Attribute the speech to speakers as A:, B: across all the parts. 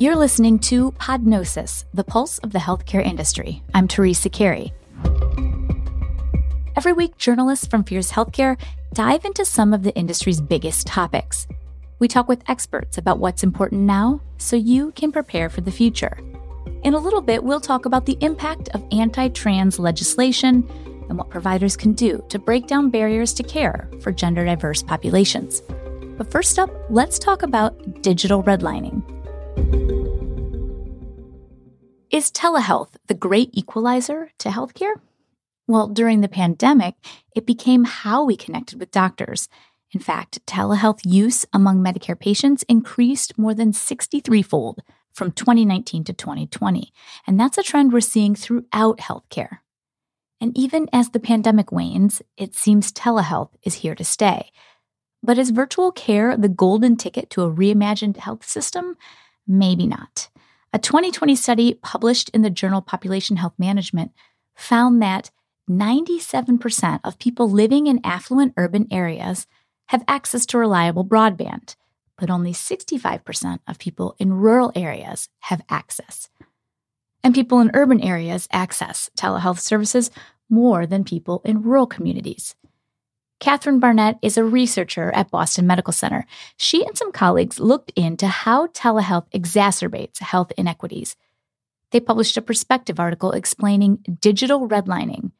A: You're listening to Podnosis, the pulse of the healthcare industry. I'm Teresa Carey. Every week, journalists from Fierce Healthcare dive into some of the industry's biggest topics. We talk with experts about what's important now so you can prepare for the future. In a little bit, we'll talk about the impact of anti trans legislation and what providers can do to break down barriers to care for gender diverse populations. But first up, let's talk about digital redlining. Is telehealth the great equalizer to healthcare? Well, during the pandemic, it became how we connected with doctors. In fact, telehealth use among Medicare patients increased more than 63 fold from 2019 to 2020. And that's a trend we're seeing throughout healthcare. And even as the pandemic wanes, it seems telehealth is here to stay. But is virtual care the golden ticket to a reimagined health system? Maybe not. A 2020 study published in the journal Population Health Management found that 97% of people living in affluent urban areas have access to reliable broadband, but only 65% of people in rural areas have access. And people in urban areas access telehealth services more than people in rural communities. Katherine Barnett is a researcher at Boston Medical Center. She and some colleagues looked into how telehealth exacerbates health inequities. They published a perspective article explaining digital redlining,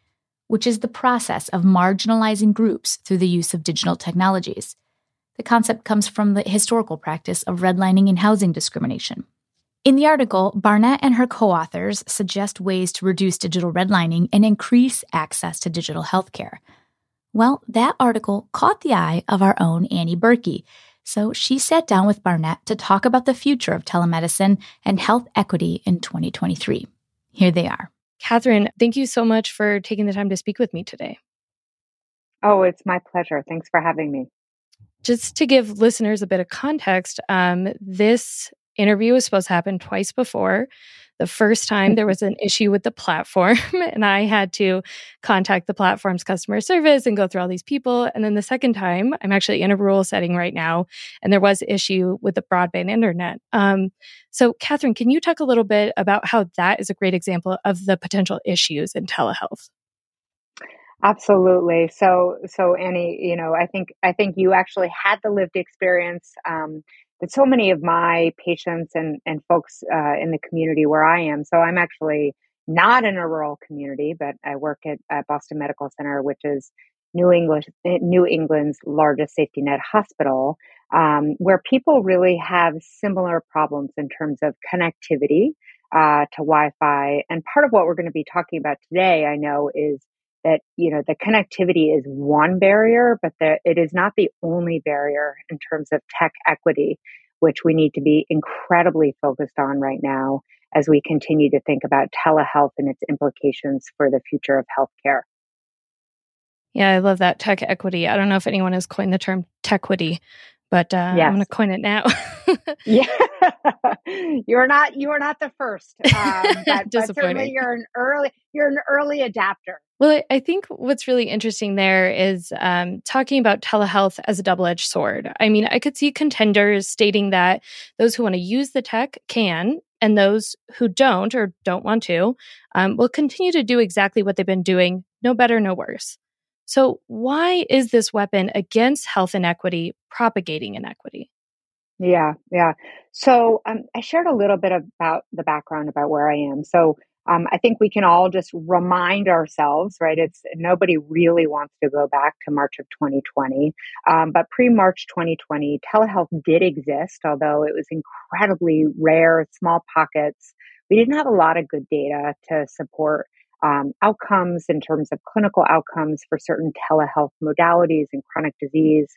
A: which is the process of marginalizing groups through the use of digital technologies. The concept comes from the historical practice of redlining in housing discrimination. In the article, Barnett and her co authors suggest ways to reduce digital redlining and increase access to digital healthcare. Well, that article caught the eye of our own Annie Burky. So she sat down with Barnett to talk about the future of telemedicine and health equity in 2023. Here they are.
B: Katherine, thank you so much for taking the time to speak with me today.
C: Oh, it's my pleasure. Thanks for having me.
B: Just to give listeners a bit of context, um, this interview was supposed to happen twice before. The first time there was an issue with the platform, and I had to contact the platform's customer service and go through all these people. And then the second time, I'm actually in a rural setting right now, and there was issue with the broadband internet. Um, so, Katherine, can you talk a little bit about how that is a great example of the potential issues in telehealth?
C: Absolutely. So, so Annie, you know, I think I think you actually had the lived experience. Um, but so many of my patients and, and folks uh, in the community where I am, so I'm actually not in a rural community, but I work at, at Boston Medical Center, which is New England, New England's largest safety net hospital, um, where people really have similar problems in terms of connectivity uh, to Wi-Fi. And part of what we're going to be talking about today, I know, is that you know the connectivity is one barrier but that it is not the only barrier in terms of tech equity which we need to be incredibly focused on right now as we continue to think about telehealth and its implications for the future of healthcare.
B: Yeah i love that tech equity. I don't know if anyone has coined the term tequity but uh, yes. i'm going to coin it now.
C: Yeah. You're not you are not the first um, but, but certainly you're an early you're an early adapter
B: well, I think what's really interesting there is um, talking about telehealth as a double edged sword. I mean, I could see contenders stating that those who want to use the tech can, and those who don't or don't want to um, will continue to do exactly what they've been doing, no better, no worse. So, why is this weapon against health inequity propagating inequity?
C: Yeah, yeah. So, um, I shared a little bit about the background about where I am. So, um, I think we can all just remind ourselves, right? It's nobody really wants to go back to March of 2020. Um, but pre March 2020, telehealth did exist, although it was incredibly rare, small pockets. We didn't have a lot of good data to support um, outcomes in terms of clinical outcomes for certain telehealth modalities and chronic disease.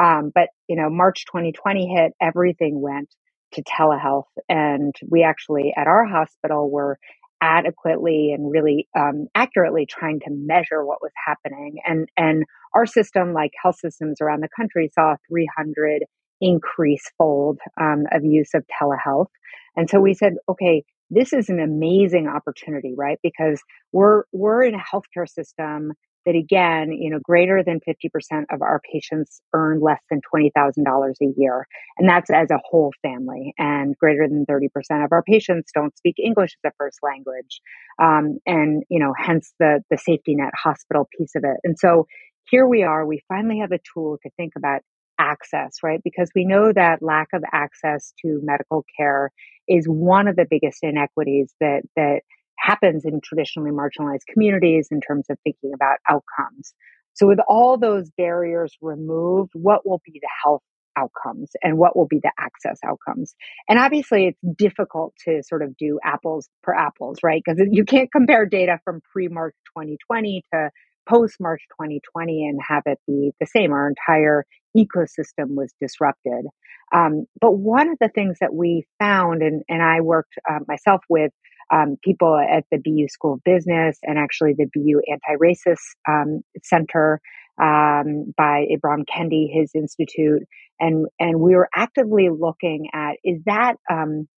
C: Um, but, you know, March 2020 hit, everything went to telehealth. And we actually, at our hospital, were adequately and really um, accurately trying to measure what was happening. And and our system, like health systems around the country, saw 300 increase fold um, of use of telehealth. And so we said, okay, this is an amazing opportunity, right? Because we're we're in a healthcare system that again, you know, greater than 50% of our patients earn less than $20,000 a year. And that's as a whole family. And greater than 30% of our patients don't speak English as a first language. Um, and, you know, hence the, the safety net hospital piece of it. And so here we are, we finally have a tool to think about access, right? Because we know that lack of access to medical care is one of the biggest inequities that, that happens in traditionally marginalized communities in terms of thinking about outcomes. So with all those barriers removed, what will be the health outcomes and what will be the access outcomes. And obviously it's difficult to sort of do apples per apples, right? Because you can't compare data from pre-March 2020 to post March 2020 and have it be the same. Our entire ecosystem was disrupted. Um, but one of the things that we found, and, and I worked uh, myself with um, people at the BU School of Business and actually the BU Anti Racist um, Center um, by Ibram Kendi, his institute, and and we were actively looking at is that um,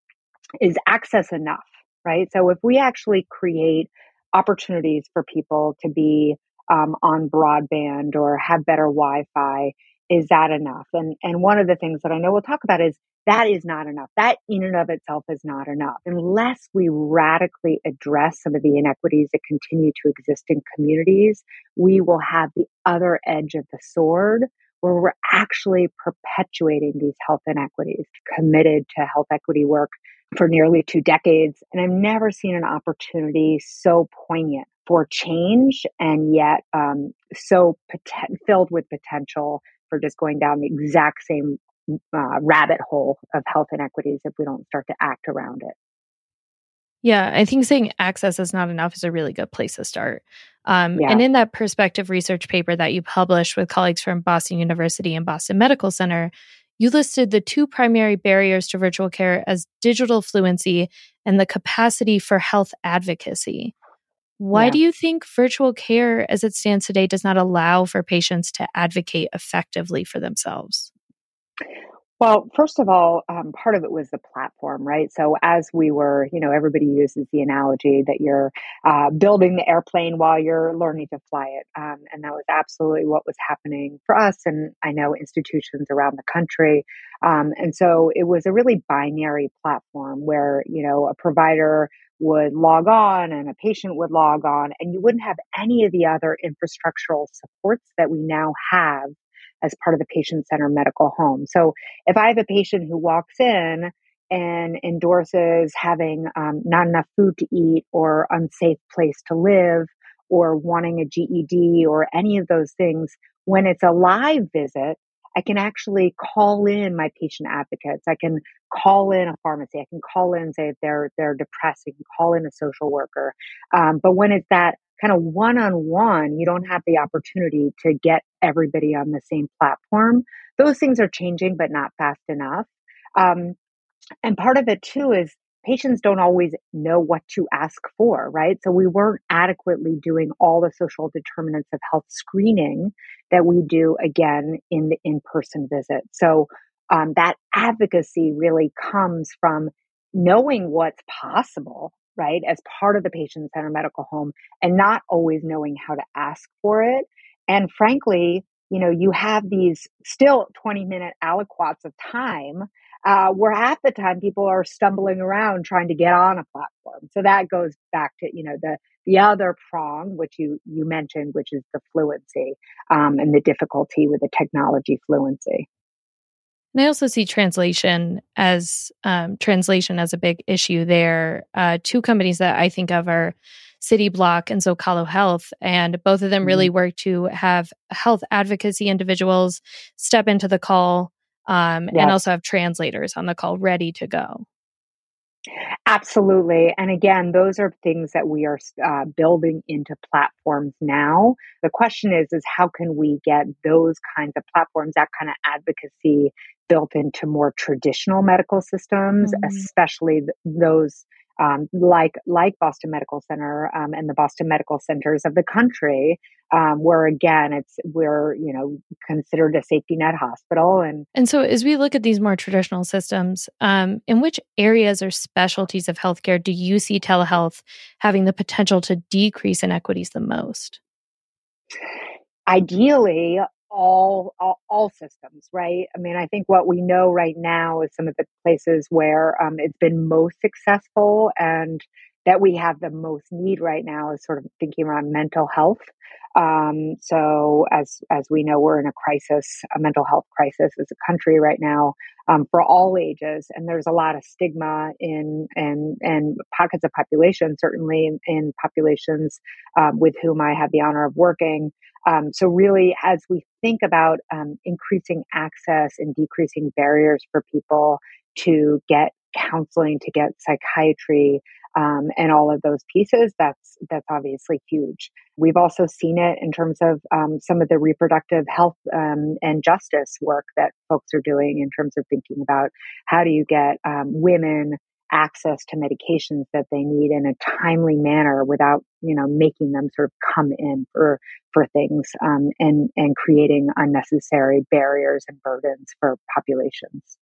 C: is access enough, right? So if we actually create opportunities for people to be um, on broadband or have better Wi-Fi, is that enough? And and one of the things that I know we'll talk about is that is not enough. That in and of itself is not enough unless we radically address some of the inequities that continue to exist in communities. We will have the other edge of the sword where we're actually perpetuating these health inequities, committed to health equity work for nearly two decades. And I've never seen an opportunity so poignant for change and yet um, so filled with potential for just going down the exact same uh, rabbit hole of health inequities if we don't start to act around it.
B: Yeah, I think saying access is not enough is a really good place to start. Um, yeah. And in that perspective research paper that you published with colleagues from Boston University and Boston Medical Center, you listed the two primary barriers to virtual care as digital fluency and the capacity for health advocacy. Why yeah. do you think virtual care as it stands today does not allow for patients to advocate effectively for themselves?
C: Well, first of all, um, part of it was the platform, right? So as we were, you know, everybody uses the analogy that you're uh, building the airplane while you're learning to fly it, um, and that was absolutely what was happening for us, and I know institutions around the country. Um, and so it was a really binary platform where you know a provider would log on and a patient would log on, and you wouldn't have any of the other infrastructural supports that we now have as part of the patient centered medical home. So if I have a patient who walks in and endorses having um, not enough food to eat or unsafe place to live or wanting a GED or any of those things, when it's a live visit, I can actually call in my patient advocates. I can call in a pharmacy. I can call in say if they're they're depressed. I can call in a social worker. Um, but when it's that kind of one on one, you don't have the opportunity to get everybody on the same platform. Those things are changing, but not fast enough. Um, and part of it too is patients don't always know what to ask for, right? So we weren't adequately doing all the social determinants of health screening that we do again in the in person visit. So um, that advocacy really comes from knowing what's possible right, as part of the patient centered medical home and not always knowing how to ask for it. And frankly, you know, you have these still 20 minute aliquots of time uh, where half the time people are stumbling around trying to get on a platform. So that goes back to, you know, the, the other prong, which you, you mentioned, which is the fluency um, and the difficulty with the technology fluency.
B: And I also see translation as um, translation as a big issue there. Uh, two companies that I think of are Cityblock and Zocalo Health, and both of them mm-hmm. really work to have health advocacy individuals step into the call um, and also have translators on the call ready to go.
C: Absolutely. And again, those are things that we are uh, building into platforms now. The question is, is how can we get those kinds of platforms, that kind of advocacy built into more traditional medical systems, mm-hmm. especially th- those um, like like Boston Medical Center um, and the Boston Medical Centers of the country, um, where again it's we're you know considered a safety net hospital and
B: and so as we look at these more traditional systems, um, in which areas or specialties of healthcare do you see telehealth having the potential to decrease inequities the most?
C: ideally all, all, all systems, right? I mean, I think what we know right now is some of the places where um, it's been most successful and that we have the most need right now is sort of thinking around mental health. Um, so as as we know, we're in a crisis, a mental health crisis as a country right now um, for all ages, and there's a lot of stigma in and and pockets of population, certainly in, in populations um, with whom I have the honor of working. Um, so really, as we think about um, increasing access and decreasing barriers for people to get counseling, to get psychiatry, um, and all of those pieces, that's that's obviously huge. We've also seen it in terms of um, some of the reproductive health um, and justice work that folks are doing in terms of thinking about how do you get um, women access to medications that they need in a timely manner without you know making them sort of come in for for things um, and and creating unnecessary barriers and burdens for populations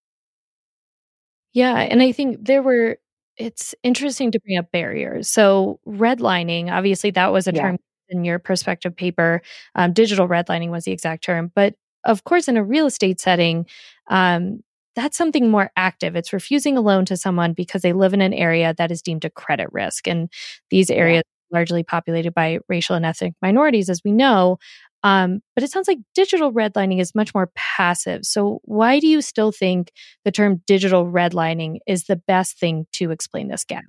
B: yeah and i think there were it's interesting to bring up barriers. So, redlining, obviously, that was a yeah. term in your perspective paper. Um, digital redlining was the exact term. But of course, in a real estate setting, um, that's something more active. It's refusing a loan to someone because they live in an area that is deemed a credit risk. And these areas yeah. largely populated by racial and ethnic minorities, as we know. Um, but it sounds like digital redlining is much more passive. So, why do you still think the term digital redlining is the best thing to explain this gap?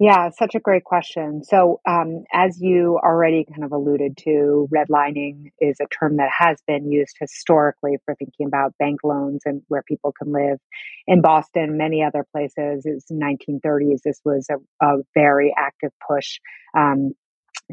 C: Yeah, such a great question. So, um, as you already kind of alluded to, redlining is a term that has been used historically for thinking about bank loans and where people can live. In Boston, many other places, it's 1930s. This was a, a very active push um,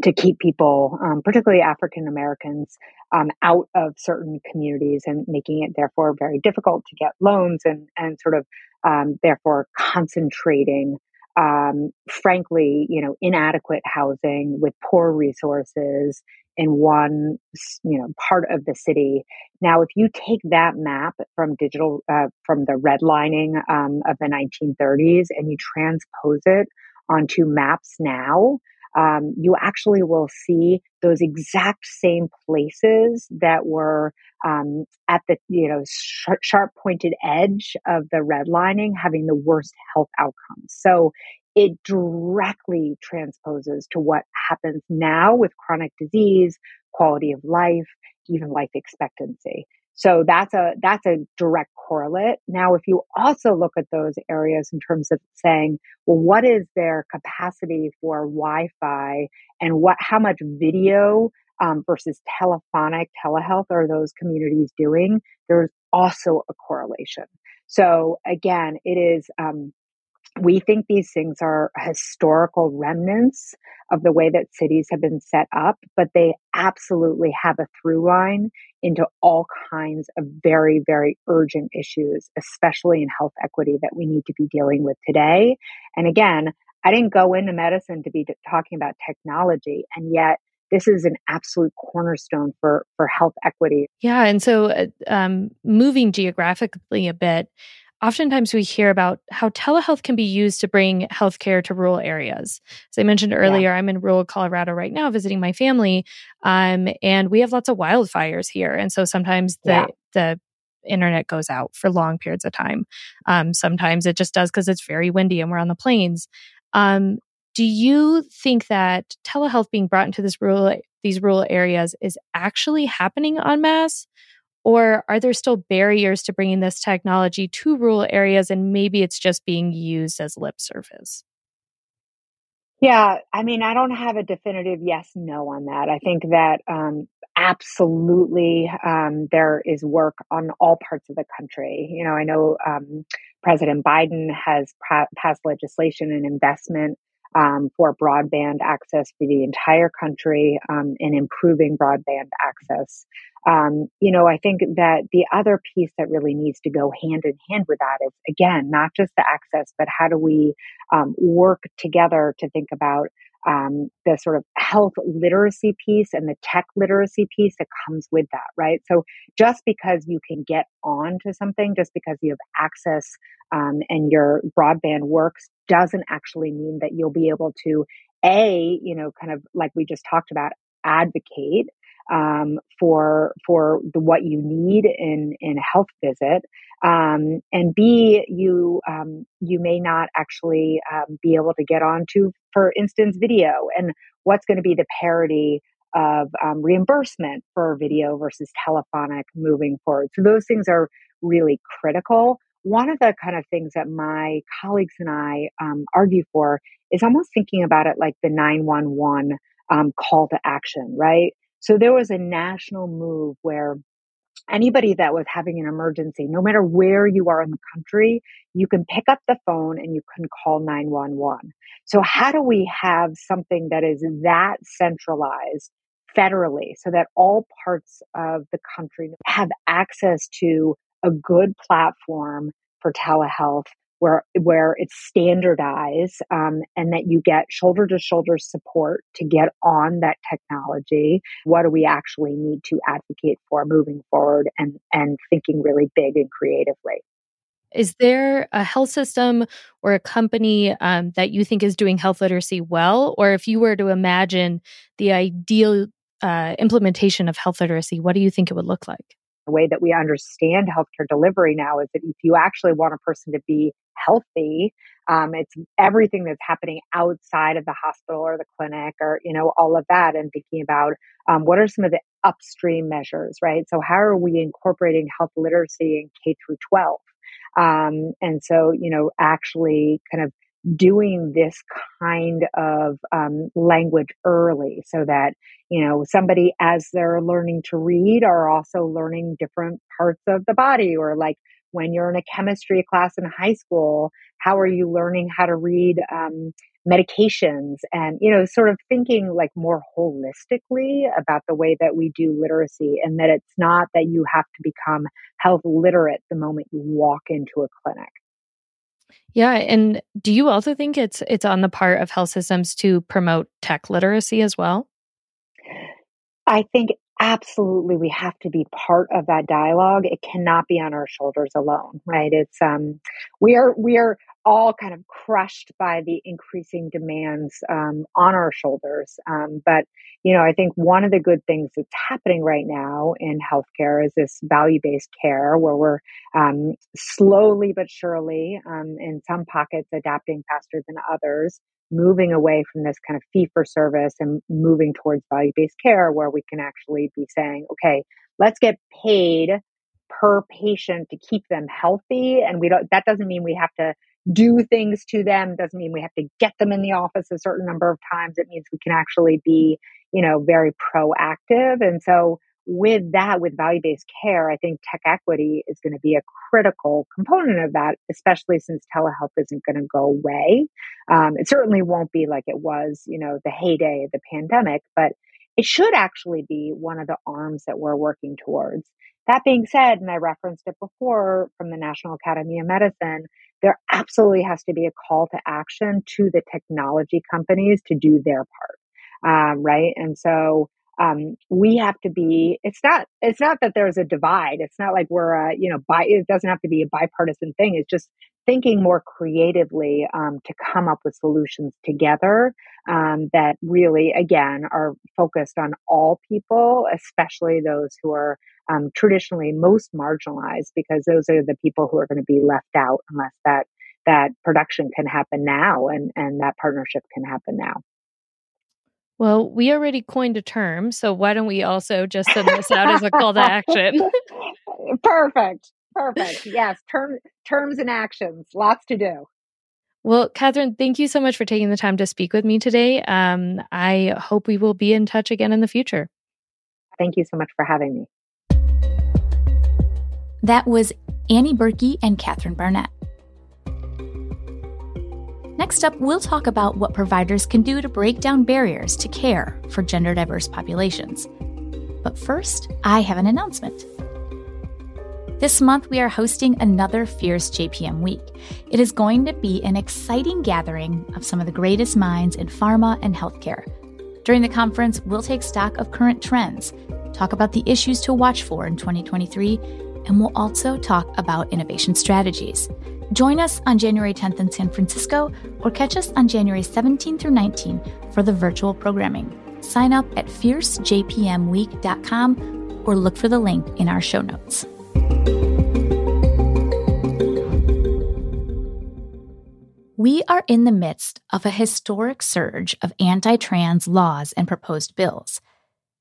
C: to keep people, um, particularly African Americans, um, out of certain communities and making it therefore very difficult to get loans and and sort of um, therefore concentrating. Um, frankly, you know, inadequate housing with poor resources in one, you know, part of the city. Now, if you take that map from digital, uh, from the redlining um, of the 1930s, and you transpose it onto maps now, um, you actually will see those exact same places that were um, at the you know sh- sharp pointed edge of the redlining having the worst health outcomes. So it directly transposes to what happens now with chronic disease, quality of life, even life expectancy. So that's a that's a direct correlate. Now, if you also look at those areas in terms of saying, well, what is their capacity for Wi-Fi and what how much video um, versus telephonic telehealth are those communities doing? There's also a correlation. So again, it is um, we think these things are historical remnants of the way that cities have been set up, but they absolutely have a through line into all kinds of very, very urgent issues, especially in health equity that we need to be dealing with today. And again, I didn't go into medicine to be talking about technology, and yet this is an absolute cornerstone for for health equity.
B: Yeah, and so uh, um, moving geographically a bit, oftentimes we hear about how telehealth can be used to bring healthcare to rural areas. As I mentioned earlier, yeah. I'm in rural Colorado right now visiting my family, um, and we have lots of wildfires here. And so sometimes the, yeah. the internet goes out for long periods of time. Um, sometimes it just does because it's very windy and we're on the plains. Um, do you think that telehealth being brought into this rural these rural areas is actually happening en masse? Or are there still barriers to bringing this technology to rural areas and maybe it's just being used as lip service?
C: Yeah, I mean, I don't have a definitive yes, no on that. I think that um, absolutely um, there is work on all parts of the country. You know, I know um, President Biden has passed legislation and investment um, for broadband access for the entire country um, and improving broadband access. Um, you know, I think that the other piece that really needs to go hand in hand with that is again, not just the access, but how do we um, work together to think about um, the sort of health literacy piece and the tech literacy piece that comes with that, right? So just because you can get on to something, just because you have access um, and your broadband works, doesn't actually mean that you'll be able to a, you know, kind of like we just talked about, advocate um, for for the, what you need in in a health visit, um, and B, you um, you may not actually um, be able to get onto, for instance, video, and what's going to be the parity of um, reimbursement for video versus telephonic moving forward. So those things are really critical. One of the kind of things that my colleagues and I um, argue for is almost thinking about it like the 911 um, call to action, right? So there was a national move where anybody that was having an emergency, no matter where you are in the country, you can pick up the phone and you can call 911. So how do we have something that is that centralized federally so that all parts of the country have access to a good platform for telehealth where where it's standardized um, and that you get shoulder to shoulder support to get on that technology what do we actually need to advocate for moving forward and and thinking really big and creatively?
B: Is there a health system or a company um, that you think is doing health literacy well? Or if you were to imagine the ideal uh, implementation of health literacy what do you think it would look like
C: the way that we understand healthcare delivery now is that if you actually want a person to be healthy, um, it's everything that's happening outside of the hospital or the clinic or, you know, all of that and thinking about um, what are some of the upstream measures, right? So how are we incorporating health literacy in K through 12? Um, and so, you know, actually kind of doing this kind of um, language early so that you know somebody as they're learning to read are also learning different parts of the body or like when you're in a chemistry class in high school how are you learning how to read um, medications and you know sort of thinking like more holistically about the way that we do literacy and that it's not that you have to become health literate the moment you walk into a clinic
B: yeah, and do you also think it's it's on the part of health systems to promote tech literacy as well?
C: I think absolutely we have to be part of that dialogue. It cannot be on our shoulders alone, right? It's um we are we are all kind of crushed by the increasing demands um, on our shoulders. Um, but, you know, I think one of the good things that's happening right now in healthcare is this value based care where we're um, slowly but surely, um, in some pockets, adapting faster than others, moving away from this kind of fee for service and moving towards value based care where we can actually be saying, okay, let's get paid per patient to keep them healthy and we don't that doesn't mean we have to do things to them doesn't mean we have to get them in the office a certain number of times it means we can actually be you know very proactive and so with that with value-based care i think tech equity is going to be a critical component of that especially since telehealth isn't going to go away um, it certainly won't be like it was you know the heyday of the pandemic but it should actually be one of the arms that we're working towards that being said, and I referenced it before from the National Academy of Medicine, there absolutely has to be a call to action to the technology companies to do their part. Um, right. And so, um, we have to be, it's not, it's not that there's a divide. It's not like we're, uh, you know, by, it doesn't have to be a bipartisan thing. It's just thinking more creatively, um, to come up with solutions together, um, that really, again, are focused on all people, especially those who are um, traditionally most marginalized because those are the people who are going to be left out unless that that production can happen now and and that partnership can happen now
B: well we already coined a term so why don't we also just send this out as a call to action
C: perfect perfect yes term, terms and actions lots to do
B: well, Katherine, thank you so much for taking the time to speak with me today. Um, I hope we will be in touch again in the future.
C: Thank you so much for having me.
A: That was Annie Burky and Katherine Barnett. Next up, we'll talk about what providers can do to break down barriers to care for gender diverse populations. But first, I have an announcement. This month, we are hosting another Fierce JPM Week. It is going to be an exciting gathering of some of the greatest minds in pharma and healthcare. During the conference, we'll take stock of current trends, talk about the issues to watch for in 2023, and we'll also talk about innovation strategies. Join us on January 10th in San Francisco or catch us on January 17th through 19th for the virtual programming. sign up at fiercejpmweek.com or look for the link in our show notes. We are in the midst of a historic surge of anti trans laws and proposed bills.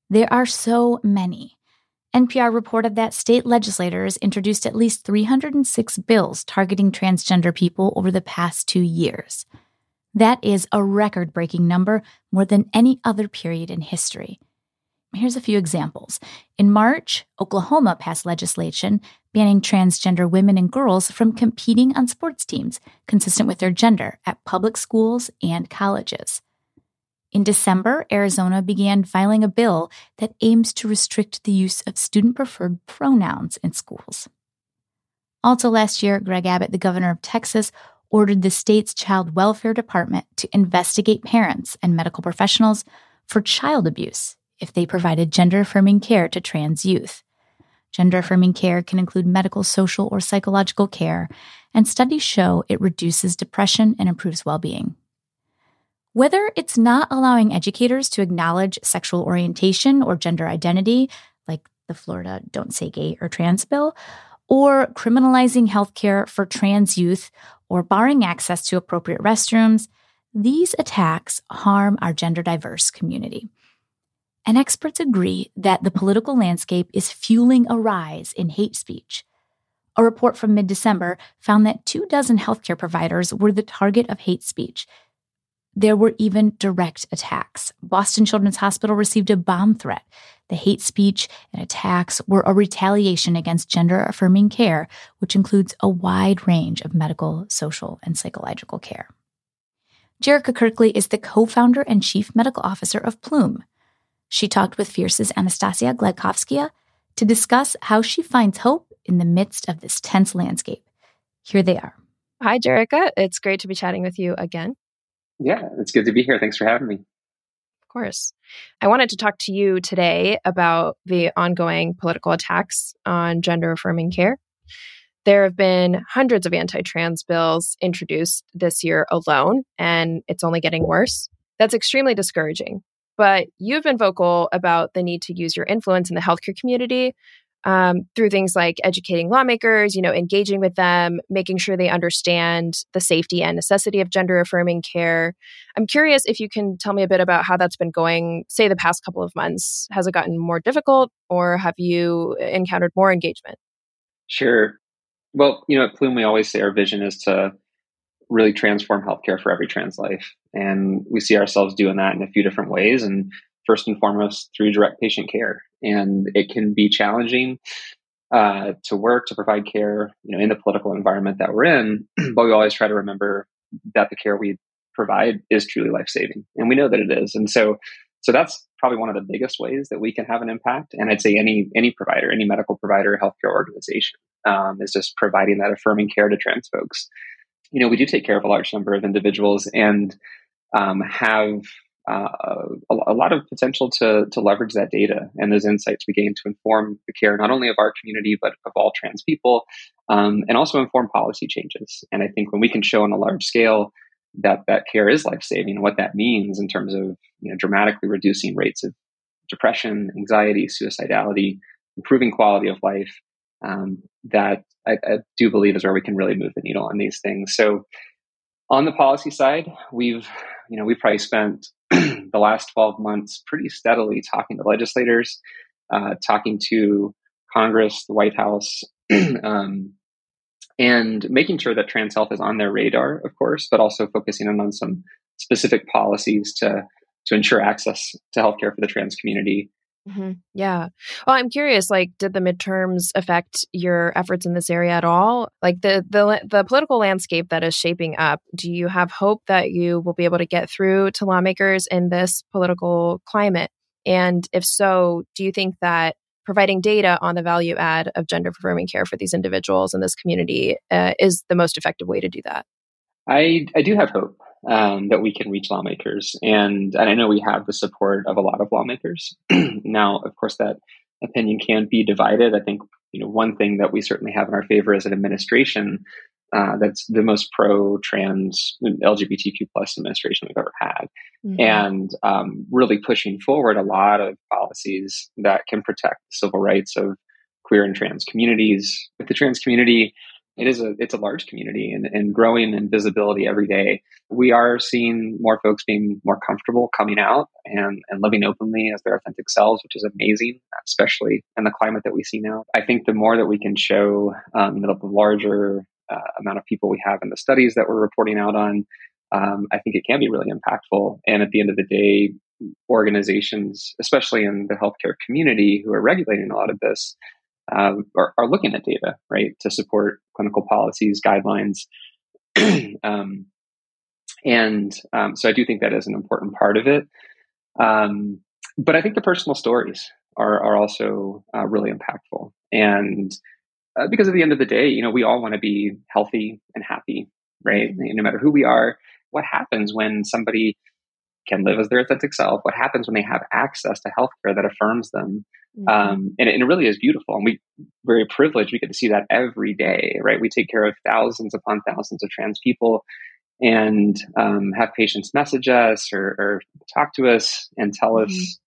A: There are so many. NPR reported that state legislators introduced at least 306 bills targeting transgender people over the past two years. That is a record breaking number, more than any other period in history. Here's a few examples. In March, Oklahoma passed legislation banning transgender women and girls from competing on sports teams consistent with their gender at public schools and colleges. In December, Arizona began filing a bill that aims to restrict the use of student preferred pronouns in schools. Also last year, Greg Abbott, the governor of Texas, ordered the state's child welfare department to investigate parents and medical professionals for child abuse if they provided gender affirming care to trans youth. Gender affirming care can include medical, social, or psychological care, and studies show it reduces depression and improves well being. Whether it's not allowing educators to acknowledge sexual orientation or gender identity, like the Florida Don't Say Gay or Trans bill, or criminalizing healthcare for trans youth or barring access to appropriate restrooms, these attacks harm our gender diverse community. And experts agree that the political landscape is fueling a rise in hate speech. A report from mid December found that two dozen healthcare providers were the target of hate speech. There were even direct attacks. Boston Children's Hospital received a bomb threat. The hate speech and attacks were a retaliation against gender affirming care, which includes a wide range of medical, social, and psychological care. Jerrica Kirkley is the co founder and chief medical officer of Plume. She talked with Fierce's Anastassia Gliadkovskaya to discuss how she finds hope in the midst of this tense landscape. Here they are.
D: Hi, Jerrica. It's great to be chatting with you again.
E: Yeah, it's good to be here. Thanks for having me.
D: Of course. I wanted to talk to you today about the ongoing political attacks on gender affirming care. There have been hundreds of anti trans bills introduced this year alone, and it's only getting worse. That's extremely discouraging but you've been vocal about the need to use your influence in the healthcare community um, through things like educating lawmakers, you know, engaging with them, making sure they understand the safety and necessity of gender affirming care. I'm curious if you can tell me a bit about how that's been going, say, the past couple of months. Has it gotten more difficult or have you encountered more engagement?
E: Sure. Well, you know, at Plume, we always say our vision is to really transform healthcare for every trans life. And we see ourselves doing that in a few different ways. And first and foremost, through direct patient care. And it can be challenging uh, to work to provide care, you know, in the political environment that we're in. but we always try to remember that the care we provide is truly life saving, and we know that it is. And so, so that's probably one of the biggest ways that we can have an impact. And I'd say any any provider, any medical provider, healthcare organization, um, is just providing that affirming care to trans folks you know, we do take care of a large number of individuals and um, have uh, a, a, lot of potential to, to leverage that data and those insights we gain to inform the care not only of our community but of all trans people, um, and also inform policy changes. And I think when we can show on a large scale that that care is life saving and what that means in terms of you know dramatically reducing rates of depression, anxiety, suicidality, improving quality of life, um, that I, I, do believe is where we can really move the needle on these things. So on the policy side, we've you know we've probably spent the last 12 months pretty steadily talking to legislators, uh, talking to Congress, the White House, um, and making sure that trans health is on their radar, of course, but also focusing in on some specific policies to to ensure access to healthcare for the trans community
D: Mm-hmm. Yeah. Well, I'm curious. Like, did the midterms affect your efforts in this area at all? Like the the the political landscape that is shaping up. Do you have hope that you will be able to get through to lawmakers in this political climate? And if so, do you think that providing data on the value add of gender affirming care for these individuals in this community uh, is the most effective way to do that?
E: I I do have hope um, that we can reach lawmakers. And, and I know we have the support of a lot of lawmakers. now, of course, that opinion can be divided. I think you know one thing that we certainly have in our favor as an administration uh, that's the most pro-trans LGBTQ plus administration we've ever had, mm-hmm. and um, really pushing forward a lot of policies that can protect the civil rights of queer and trans communities. With the trans community, it is a it's a large community and, and growing in visibility every day. We are seeing more folks being more comfortable coming out and, and living openly as their authentic selves, which is amazing, especially in the climate that we see now. I think the more that we can show, um, the larger uh, amount of people we have in the studies that we're reporting out on, um, I think it can be really impactful. And at the end of the day, organizations, especially in the healthcare community, who are regulating a lot of this, um, are, are, looking at data, right, to support clinical policies, guidelines. um, and um, so I do think that is an important part of it. Um, but I think the personal stories are, are also uh, really impactful. And uh, because at the end of the day, you know, we all want to be healthy and happy, right? Mm-hmm. No matter who we are, what happens when somebody can live as their authentic self? What happens when they have access to healthcare that affirms them? Mm-hmm. Um, and, it, and, it, really is beautiful. And we very privileged. We get to see that every day, right? We take care of thousands upon thousands of trans people and um, have patients message us or, or, talk to us and tell mm-hmm. us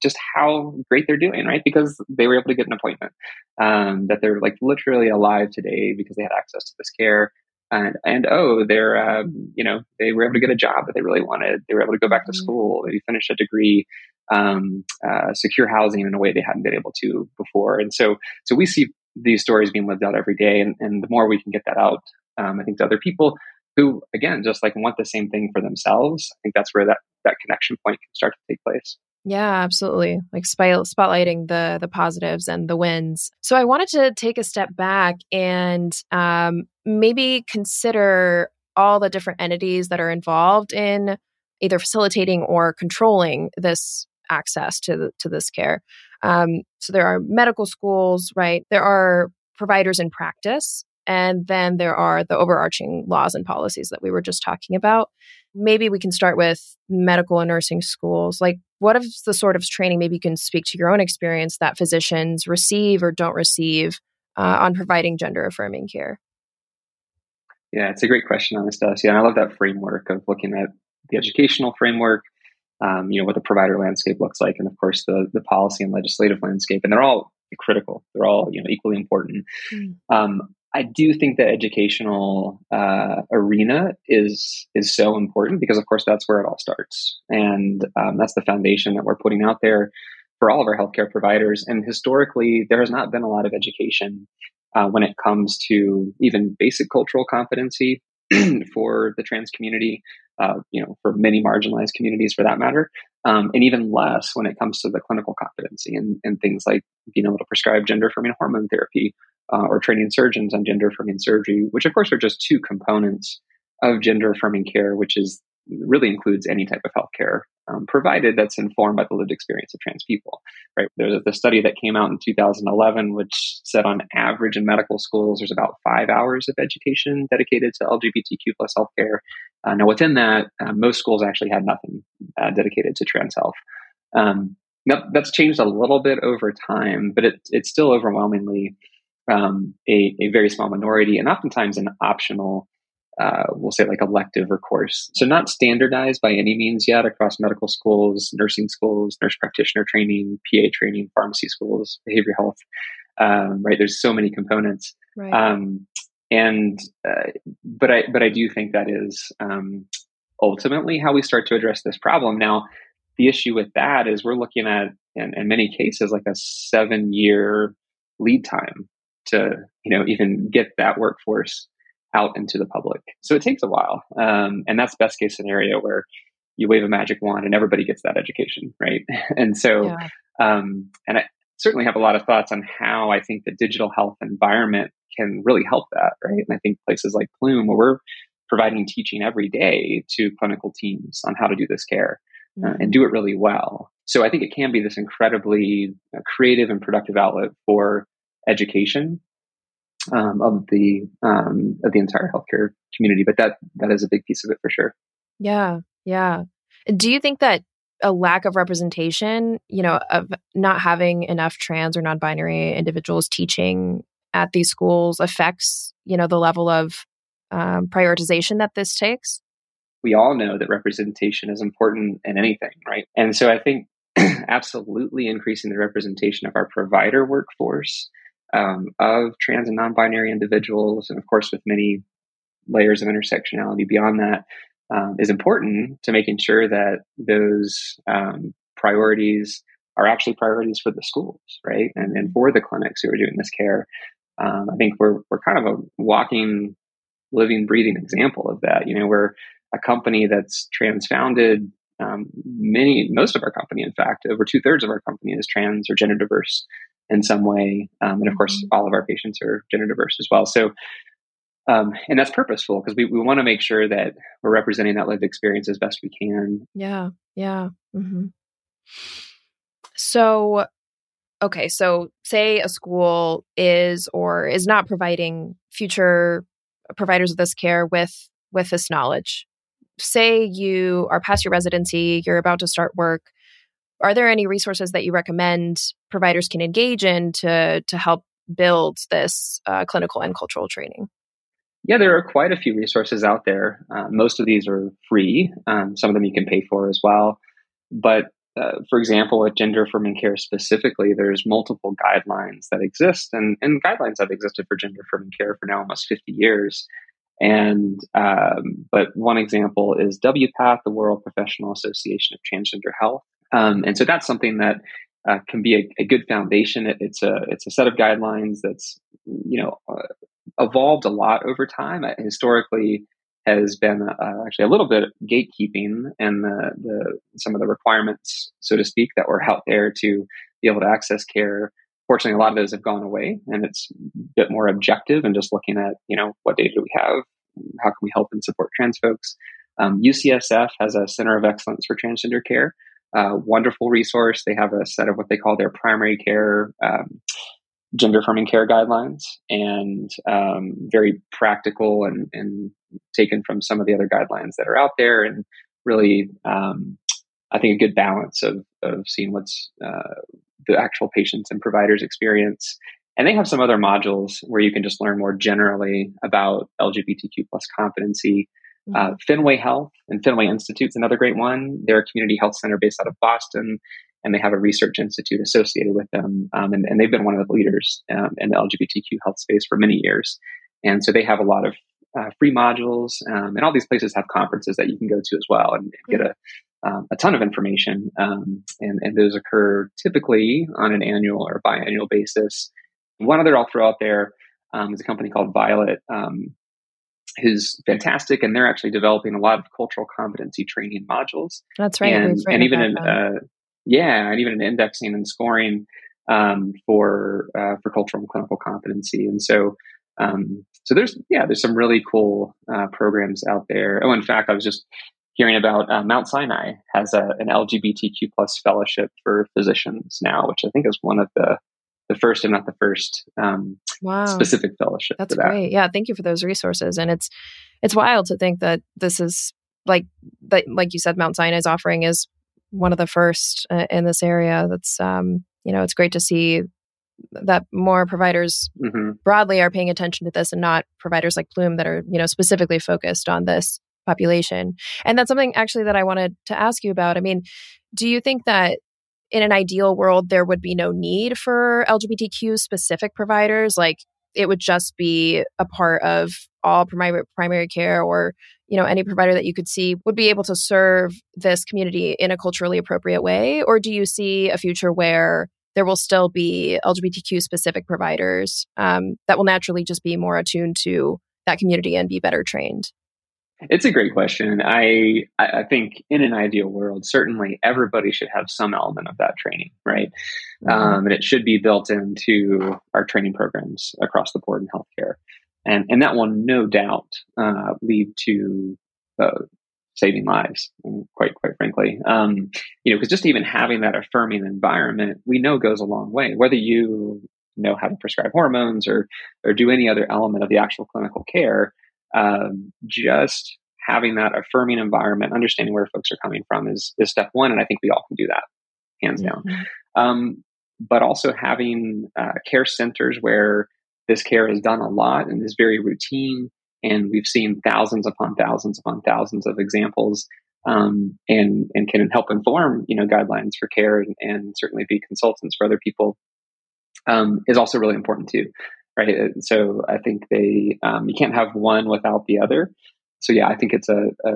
E: just how great they're doing, right? Because they were able to get an appointment, um, that they're like literally alive today because they had access to this care and and oh, they're um, you know they were able to get a job that they really wanted. They were able to go back to mm-hmm. school, maybe finish a degree, um, uh, secure housing in a way they hadn't been able to before. And so so we see these stories being lived out every day, and, and the more we can get that out, um, I think to other people who again just like want the same thing for themselves. I think that's where that that connection point can start to take place.
D: Yeah, absolutely. Like spotlighting the the positives and the wins. So I wanted to take a step back and um, maybe consider all the different entities that are involved in either facilitating or controlling this access to to this care. Um, so there are medical schools, right? There are providers in practice, and then there are the overarching laws and policies that we were just talking about. Maybe we can start with medical and nursing schools. Like, what is the sort of training? Maybe you can speak to your own experience that physicians receive or don't receive uh, on providing gender affirming care.
E: Yeah, it's a great question, Anastassia. And I love that framework of looking at the educational framework, um, you know, what the provider landscape looks like, and of course the the policy and legislative landscape. And they're all critical. They're all you know equally important. Mm. Um, I do think the educational uh, arena is is so important because, of course, that's where it all starts, and um, that's the foundation that we're putting out there for all of our healthcare providers. And historically, there has not been a lot of education uh, when it comes to even basic cultural competency for the trans community, uh, you know, for many marginalized communities for that matter, um, and even less when it comes to the clinical competency and, and things like being able to prescribe gender affirming hormone therapy uh, or training surgeons on gender affirming surgery, which of course are just two components of gender affirming care, which is really includes any type of healthcare, um, provided that's informed by the lived experience of trans people. Right? There's a study that came out in 2011, which said on average in medical schools, there's about five hours of education dedicated to LGBTQ plus healthcare. Uh, now, within that, uh, most schools actually had nothing uh, dedicated to trans health. Um, now, that's changed a little bit over time, but it, it's still overwhelmingly um, a, a, very small minority and oftentimes an optional, uh, we'll say like elective or course. So not standardized by any means yet across medical schools, nursing schools, nurse practitioner training, PA training, pharmacy schools, behavioral health. Um, right. There's so many components. Right. Um, and, uh, but I, but I do think that is, um, ultimately how we start to address this problem. Now, the issue with that is we're looking at, in, in many cases, like a seven year lead time to you know even get that workforce out into the public. So it takes a while, um, and that's best case scenario where you wave a magic wand and everybody gets that education, right? and so, yeah. um, and I certainly have a lot of thoughts on how I think the digital health environment can really help that, right? And I think places like Plume, where we're providing teaching every day to clinical teams on how to do this care uh, and mm-hmm. do it really well. So I think it can be this incredibly uh, creative and productive outlet for education um, of the um, of the entire healthcare community. But that that is a big piece of it for sure.
D: Yeah, yeah. Do you think that a lack of representation, you know, of not having enough trans or non-binary individuals teaching at these schools affects, you know, the level of um, prioritization that this takes?
E: We all know that representation is important in anything, right? And so I think absolutely increasing the representation of our provider workforce um, of trans and non-binary individuals, and of course with many layers of intersectionality beyond that, um, is important to making sure that those um, priorities are actually priorities for the schools, right, and and for the clinics who are doing this care. Um, I think we're we're kind of a walking, living, breathing example of that. You know, we're a company that's trans founded. Um, many, most of our company, in fact, over two thirds of our company is trans or gender diverse in some way, um, and of course, mm-hmm. all of our patients are gender diverse as well. So, um, and that's purposeful because we, we want to make sure that we're representing that lived experience as best we can.
D: Yeah, yeah. Mm-hmm. So, okay, so say a school is or is not providing future providers of this care with with this knowledge. Say you are past your residency, you're about to start work. Are there any resources that you recommend providers can engage in to to help build this uh, clinical and cultural training?
E: Yeah, there are quite a few resources out there. Uh, most of these are free. Um, some of them you can pay for as well. But uh, for example, at gender affirming care specifically, there's multiple guidelines that exist, and, and guidelines have existed for gender affirming care for now almost 50 years. And um, but one example is WPATH, the World Professional Association of Transgender Health, um, and so that's something that uh, can be a, a, good foundation. It, it's a it's a set of guidelines that's you know uh, evolved a lot over time. Uh, historically, has been uh, actually a little bit gatekeeping and the, the some of the requirements, so to speak, that were out there to be able to access care. Fortunately, a lot of those have gone away, and it's a bit more objective and just looking at you know what data do we have, how can we help and support trans folks. Um, UCSF has a Center of Excellence for Transgender Care, wonderful resource. They have a set of what they call their primary care um, gender affirming care guidelines and um, very practical and, and, taken from some of the other guidelines that are out there and really um, i think a good balance of, of seeing what's uh, the actual patients and providers experience and they have some other modules where you can just learn more generally about lgbtq plus competency uh, mm-hmm. fenway health and fenway institute's another great one they're a community health center based out of boston and they have a research institute associated with them. Um, and, and, they've been one of the leaders um, in the LGBTQ health space for many years. And so they have a lot of uh, free modules, um, and all these places have conferences that you can go to as well and, get a, um, a ton of information. Um, and, and those occur typically on an annual or biannual basis. One other I'll throw out there um, is a company called Violet who's fantastic, and they're actually developing a lot of cultural competency training modules.
D: That's right,
E: and, and even in uh, yeah, and even an indexing and scoring um, for uh, for cultural and clinical competency. And so, um, so there's yeah, there's some really cool uh, programs out there. Oh, in fact, I was just hearing about uh, Mount Sinai has a, an LGBTQ plus fellowship for physicians now, which I think is one of the the first, if not the first, um, wow. specific fellowship.
D: That's
E: that.
D: great. Yeah, thank you for those resources. And it's it's wild to think that this is like that, like you said, Mount Sinai's offering is one of the first uh, in this area. That's um, you know, it's great to see that more providers mm-hmm. broadly are paying attention to this and not providers like Plume that are you know specifically focused on this population. And that's something actually that I wanted to ask you about. I mean, do you think that in an ideal world there would be no need for LGBTQ specific providers. Like it would just be a part of all primary primary care or you know any provider that you could see would be able to serve this community in a culturally appropriate way. Or do you see a future where there will still be lgbtq specific providers um, that will naturally just be more attuned to that community and be better trained
E: it's a great question. I I think in an ideal world, certainly everybody should have some element of that training, right? Mm-hmm. Um, and it should be built into our training programs across the board in healthcare, and and that will no doubt uh, lead to uh, saving lives. Quite quite frankly, um, you know, because just even having that affirming environment, we know goes a long way. Whether you know how to prescribe hormones or or do any other element of the actual clinical care um, just having that affirming environment, understanding where folks are coming from is, is step one. And I think we all can do that hands mm-hmm. down. Um, but also having uh, care centers where this care is done a lot and is very routine And we've seen thousands upon thousands upon thousands of examples um, and, and can help inform, you know, guidelines for care and, and certainly be consultants for other people um, is also really important too. Right. So I think they, um, you can't have one without the other. So yeah, I think it's a, a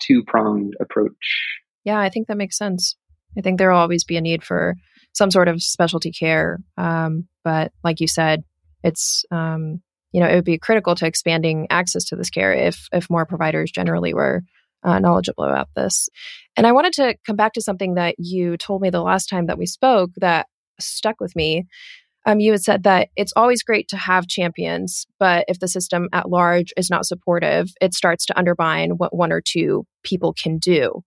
E: two pronged approach.
D: Yeah, I think that makes sense. I think there will always be a need for some sort of specialty care. Um, but like you said, it's um, you know it would be critical to expanding access to this care if if more providers generally were uh, knowledgeable about this. And I wanted to come back to something that you told me the last time that we spoke that stuck with me. Um, you had said that it's always great to have champions, but if the system at large is not supportive, it starts to undermine what one or two people can do.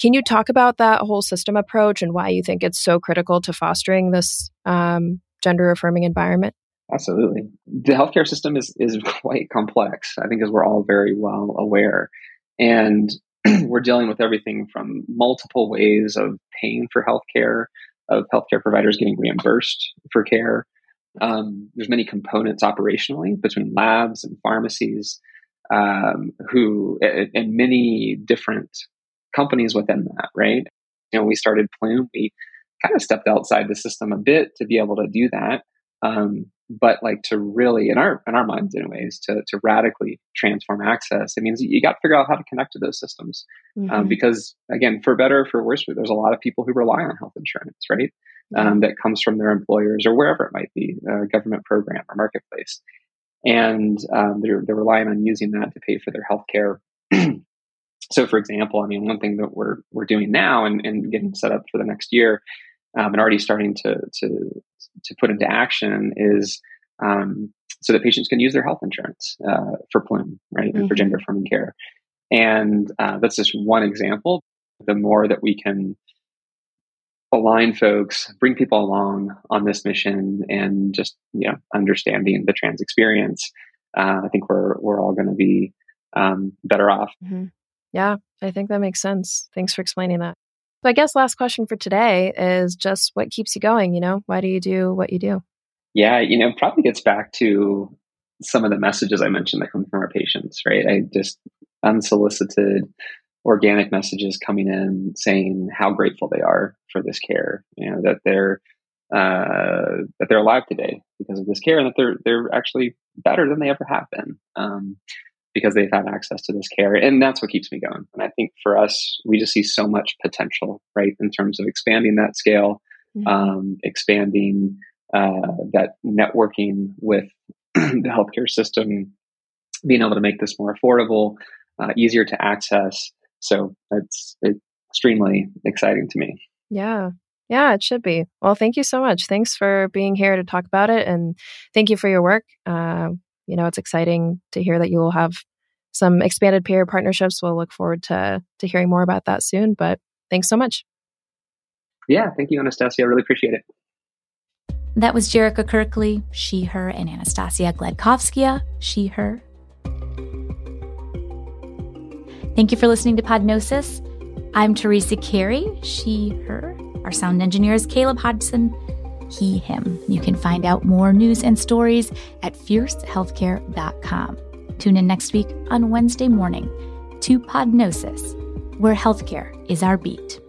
D: Can you talk about that whole system approach and why you think it's so critical to fostering this um, gender affirming environment?
E: Absolutely. The healthcare system is, is quite complex, I think, as we're all very well aware. And we're dealing with everything from multiple ways of paying for healthcare, of healthcare providers getting reimbursed for care. Um, there's many components operationally between labs and pharmacies, um, who and many different companies within that, right? You know, we started Plume, we kind of stepped outside the system a bit to be able to do that. Um, but like to really, in our in our minds, anyways, to to radically transform access, it means you got to figure out how to connect to those systems. Um, mm-hmm. Um, because again, for better or for worse, there's a lot of people who rely on health insurance, right? Um, that comes from their employers or wherever it might be, a government program or marketplace, and um, they're they're relying on using that to pay for their health care so for example, I mean, one thing that we're we're doing now and, and getting set up for the next year, um, and already starting to to to put into action is um, so that patients can use their health insurance uh, for Plume, right, mm-hmm. for gender affirming care, and uh, that's just one example. The more that we can align folks, bring people along on this mission, and just you know understanding the trans experience, uh, I think we're we're all going to be um, better off.
D: Mm-hmm. Yeah, I think that makes sense. Thanks for explaining that. So I guess last question for today is just what keeps you going, you know? Why do you do what you do?
E: Yeah, you know, probably gets back to some of the messages I mentioned that come from our patients, right? I just unsolicited organic messages coming in saying how grateful they are for this care, you know, that they're uh, that they're alive today because of this care, and that they're they're actually better than they ever have been. Um, because they've had access to this care. And that's what keeps me going. And I think for us, we just see so much potential, right, in terms of expanding that scale, mm-hmm. um, expanding uh, that networking with the healthcare system, being able to make this more affordable, uh, easier to access. So it's, it's extremely exciting to me.
D: Yeah. Yeah, it should be. Well, thank you so much. Thanks for being here to talk about it. And thank you for your work. Uh, you know, it's exciting to hear that you will have some expanded payer partnerships. We'll look forward to to hearing more about that soon. But thanks so much.
E: Yeah, thank you, Anastassia. I really appreciate it.
A: That was Jerrica Kirkley, she, her, and Anastassia Gliadkovskaya, she, her. Thank you for listening to Podnosis. I'm Teresa Carey, she, her. Our sound engineer is Caleb Hodgson he, him. You can find out more news and stories at fiercehealthcare.com. Tune in next week on Wednesday morning to Podnosis, where healthcare is our beat.